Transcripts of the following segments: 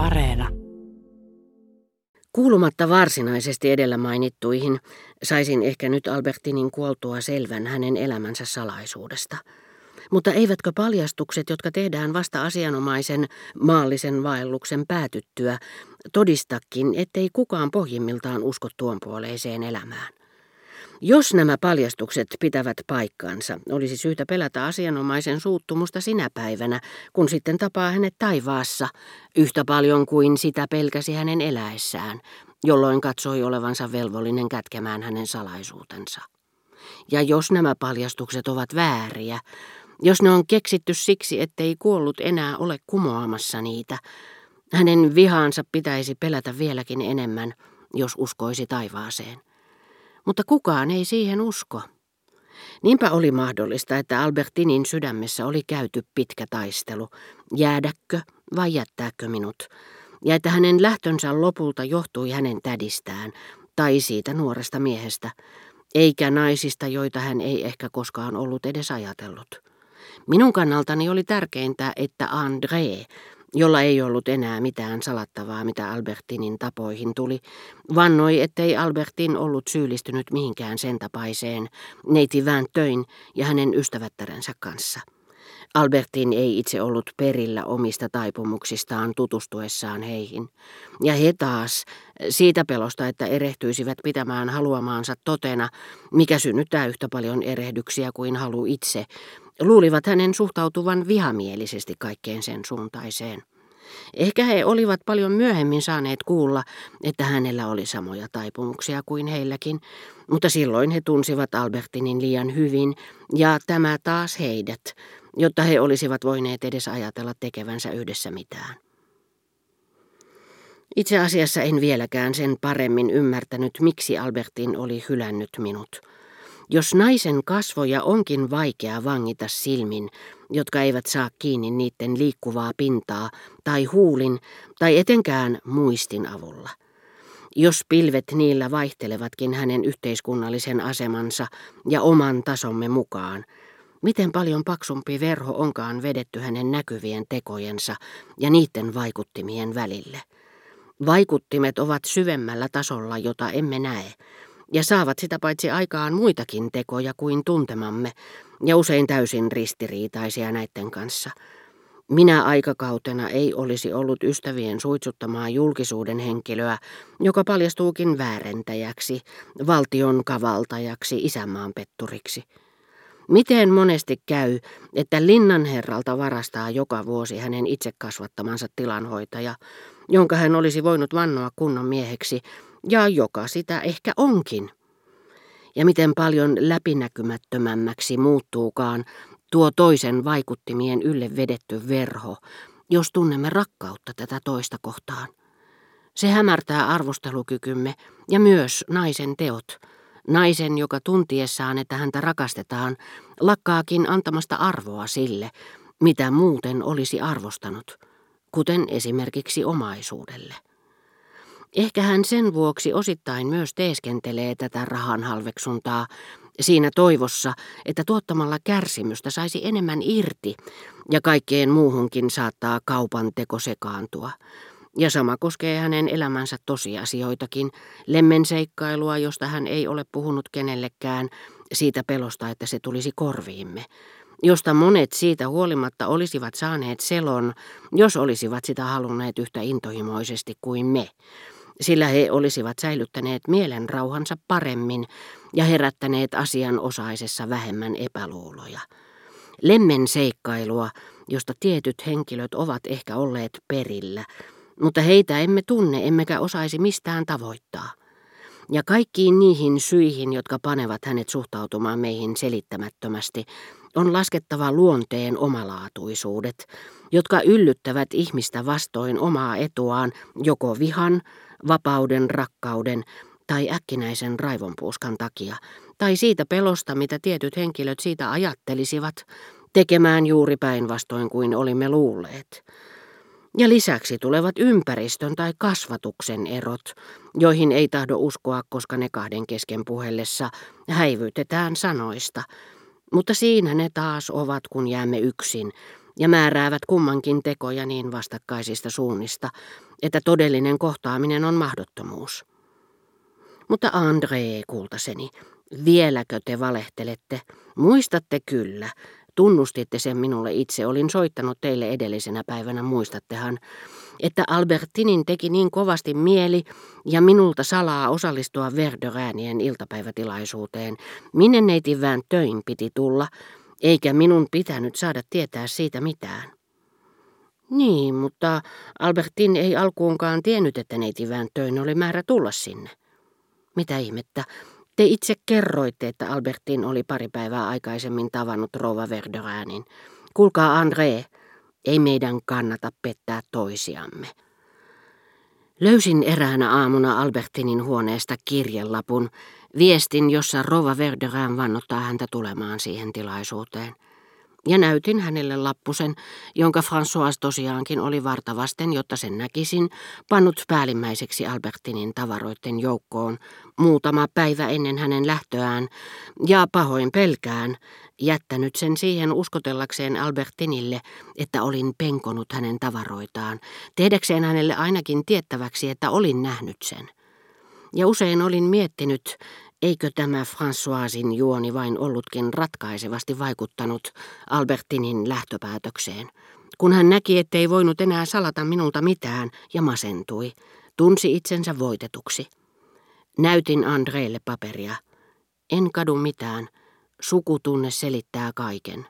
Areena. Kuulumatta varsinaisesti edellä mainittuihin, saisin ehkä nyt Albertinin kuoltua selvän hänen elämänsä salaisuudesta. Mutta eivätkö paljastukset, jotka tehdään vasta asianomaisen maallisen vaelluksen päätyttyä, todistakin, ettei kukaan pohjimmiltaan usko tuon puoleiseen elämään? Jos nämä paljastukset pitävät paikkansa, olisi syytä pelätä asianomaisen suuttumusta sinä päivänä, kun sitten tapaa hänet taivaassa, yhtä paljon kuin sitä pelkäsi hänen eläessään, jolloin katsoi olevansa velvollinen kätkemään hänen salaisuutensa. Ja jos nämä paljastukset ovat vääriä, jos ne on keksitty siksi, ettei kuollut enää ole kumoamassa niitä, hänen vihaansa pitäisi pelätä vieläkin enemmän, jos uskoisi taivaaseen mutta kukaan ei siihen usko. Niinpä oli mahdollista, että Albertinin sydämessä oli käyty pitkä taistelu, jäädäkö vai jättääkö minut, ja että hänen lähtönsä lopulta johtui hänen tädistään tai siitä nuoresta miehestä, eikä naisista, joita hän ei ehkä koskaan ollut edes ajatellut. Minun kannaltani oli tärkeintä, että André, jolla ei ollut enää mitään salattavaa, mitä Albertinin tapoihin tuli, vannoi, ettei Albertin ollut syyllistynyt mihinkään sen tapaiseen neiti töin ja hänen ystävättärensä kanssa. Albertin ei itse ollut perillä omista taipumuksistaan tutustuessaan heihin. Ja he taas, siitä pelosta, että erehtyisivät pitämään haluamaansa totena, mikä synnyttää yhtä paljon erehdyksiä kuin halu itse, luulivat hänen suhtautuvan vihamielisesti kaikkeen sen suuntaiseen. Ehkä he olivat paljon myöhemmin saaneet kuulla, että hänellä oli samoja taipumuksia kuin heilläkin, mutta silloin he tunsivat Albertinin liian hyvin ja tämä taas heidät, jotta he olisivat voineet edes ajatella tekevänsä yhdessä mitään. Itse asiassa en vieläkään sen paremmin ymmärtänyt, miksi Albertin oli hylännyt minut – jos naisen kasvoja onkin vaikea vangita silmin, jotka eivät saa kiinni niiden liikkuvaa pintaa, tai huulin, tai etenkään muistin avulla. Jos pilvet niillä vaihtelevatkin hänen yhteiskunnallisen asemansa ja oman tasomme mukaan, miten paljon paksumpi verho onkaan vedetty hänen näkyvien tekojensa ja niiden vaikuttimien välille. Vaikuttimet ovat syvemmällä tasolla, jota emme näe, ja saavat sitä paitsi aikaan muitakin tekoja kuin tuntemamme, ja usein täysin ristiriitaisia näiden kanssa. Minä aikakautena ei olisi ollut ystävien suitsuttamaa julkisuuden henkilöä, joka paljastuukin väärentäjäksi, valtion kavaltajaksi, isänmaan petturiksi. Miten monesti käy, että linnanherralta varastaa joka vuosi hänen itse kasvattamansa tilanhoitaja, jonka hän olisi voinut vannoa kunnon mieheksi, ja joka sitä ehkä onkin. Ja miten paljon läpinäkymättömämmäksi muuttuukaan tuo toisen vaikuttimien ylle vedetty verho, jos tunnemme rakkautta tätä toista kohtaan. Se hämärtää arvostelukykymme ja myös naisen teot. Naisen, joka tuntiessaan, että häntä rakastetaan, lakkaakin antamasta arvoa sille, mitä muuten olisi arvostanut, kuten esimerkiksi omaisuudelle. Ehkä hän sen vuoksi osittain myös teeskentelee tätä rahan halveksuntaa siinä toivossa, että tuottamalla kärsimystä saisi enemmän irti ja kaikkeen muuhunkin saattaa kaupan teko sekaantua. Ja sama koskee hänen elämänsä tosiasioitakin, lemmenseikkailua, josta hän ei ole puhunut kenellekään, siitä pelosta, että se tulisi korviimme josta monet siitä huolimatta olisivat saaneet selon, jos olisivat sitä halunneet yhtä intohimoisesti kuin me sillä he olisivat säilyttäneet mielen rauhansa paremmin ja herättäneet asianosaisessa vähemmän epäluuloja. Lemmen seikkailua, josta tietyt henkilöt ovat ehkä olleet perillä, mutta heitä emme tunne emmekä osaisi mistään tavoittaa. Ja kaikkiin niihin syihin, jotka panevat hänet suhtautumaan meihin selittämättömästi, on laskettava luonteen omalaatuisuudet, jotka yllyttävät ihmistä vastoin omaa etuaan joko vihan, vapauden, rakkauden tai äkkinäisen raivonpuuskan takia, tai siitä pelosta, mitä tietyt henkilöt siitä ajattelisivat, tekemään juuri päinvastoin kuin olimme luulleet. Ja lisäksi tulevat ympäristön tai kasvatuksen erot, joihin ei tahdo uskoa, koska ne kahden kesken puhellessa häivytetään sanoista. Mutta siinä ne taas ovat, kun jäämme yksin, ja määräävät kummankin tekoja niin vastakkaisista suunnista, että todellinen kohtaaminen on mahdottomuus. Mutta André, kultaseni, vieläkö te valehtelette? Muistatte kyllä. Tunnustitte sen minulle itse, olin soittanut teille edellisenä päivänä, muistattehan, että Albertinin teki niin kovasti mieli ja minulta salaa osallistua Verderäänien iltapäivätilaisuuteen, minne neiti Vään töin piti tulla, eikä minun pitänyt saada tietää siitä mitään. Niin, mutta Albertin ei alkuunkaan tiennyt, että neiti Vään töin oli määrä tulla sinne. Mitä ihmettä, te itse kerroitte, että Albertin oli pari päivää aikaisemmin tavannut Rova Verderäänin. Kuulkaa André, ei meidän kannata pettää toisiamme. Löysin eräänä aamuna Albertinin huoneesta kirjelapun, viestin, jossa Rova Verderään vannottaa häntä tulemaan siihen tilaisuuteen ja näytin hänelle lappusen, jonka François tosiaankin oli vartavasten, jotta sen näkisin, pannut päällimmäiseksi Albertinin tavaroiden joukkoon muutama päivä ennen hänen lähtöään, ja pahoin pelkään, jättänyt sen siihen uskotellakseen Albertinille, että olin penkonut hänen tavaroitaan, tehdäkseen hänelle ainakin tiettäväksi, että olin nähnyt sen. Ja usein olin miettinyt, Eikö tämä Françoisin juoni vain ollutkin ratkaisevasti vaikuttanut Albertinin lähtöpäätökseen? Kun hän näki, ettei voinut enää salata minulta mitään ja masentui, tunsi itsensä voitetuksi. Näytin Andreelle paperia. En kadu mitään. Sukutunne selittää kaiken.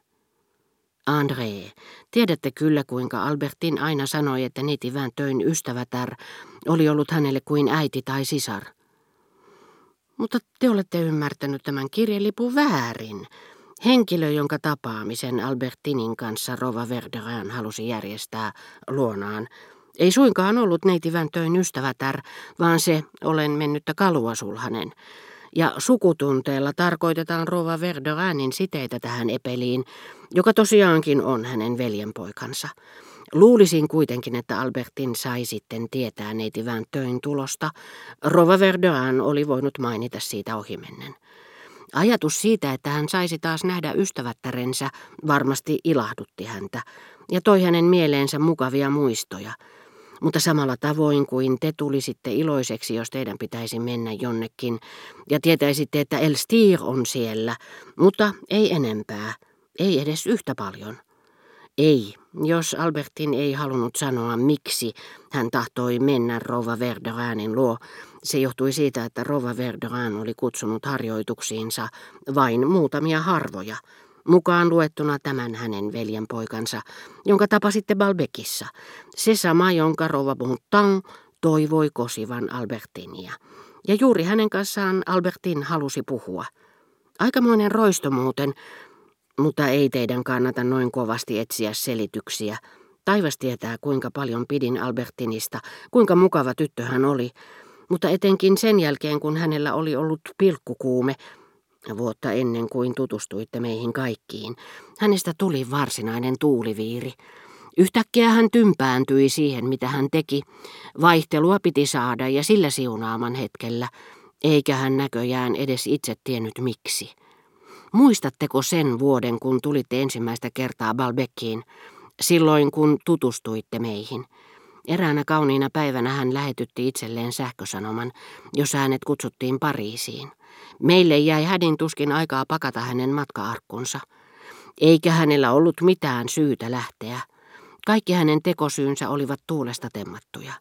André, tiedätte kyllä kuinka Albertin aina sanoi, että netivään töin ystävätär oli ollut hänelle kuin äiti tai sisar. Mutta te olette ymmärtänyt tämän kirjelipun väärin. Henkilö, jonka tapaamisen Albertinin kanssa Rova Verderään halusi järjestää luonaan, ei suinkaan ollut neiti Väntöin ystävätär, vaan se olen mennyttä kaluasulhanen. Ja sukutunteella tarkoitetaan Rova Verderäänin siteitä tähän epeliin, joka tosiaankin on hänen veljenpoikansa. Luulisin kuitenkin, että Albertin sai sitten tietää neiti töin tulosta. Rova Verdean oli voinut mainita siitä ohimennen. Ajatus siitä, että hän saisi taas nähdä ystävättärensä, varmasti ilahdutti häntä ja toi hänen mieleensä mukavia muistoja. Mutta samalla tavoin kuin te tulisitte iloiseksi, jos teidän pitäisi mennä jonnekin, ja tietäisitte, että Elstir on siellä, mutta ei enempää, ei edes yhtä paljon. Ei, jos Albertin ei halunnut sanoa miksi hän tahtoi mennä Rova Verderäänin luo, se johtui siitä, että Rova Verderään oli kutsunut harjoituksiinsa vain muutamia harvoja, mukaan luettuna tämän hänen veljenpoikansa, jonka tapasitte Balbekissa, se sama, jonka Rova Bontan toivoi kosivan Albertinia. Ja juuri hänen kanssaan Albertin halusi puhua. Aikamoinen roisto muuten, mutta ei teidän kannata noin kovasti etsiä selityksiä. Taivas tietää, kuinka paljon pidin Albertinista, kuinka mukava tyttö hän oli, mutta etenkin sen jälkeen, kun hänellä oli ollut pilkkukuume, vuotta ennen kuin tutustuitte meihin kaikkiin, hänestä tuli varsinainen tuuliviiri. Yhtäkkiä hän tympääntyi siihen, mitä hän teki. Vaihtelua piti saada ja sillä siunaaman hetkellä, eikä hän näköjään edes itse tiennyt miksi. Muistatteko sen vuoden, kun tulitte ensimmäistä kertaa Balbekkiin, silloin kun tutustuitte meihin? Eräänä kauniina päivänä hän lähetytti itselleen sähkösanoman, jossa hänet kutsuttiin Pariisiin. Meille jäi hädin tuskin aikaa pakata hänen matkaarkkunsa. Eikä hänellä ollut mitään syytä lähteä. Kaikki hänen tekosyynsä olivat tuulesta temmattuja.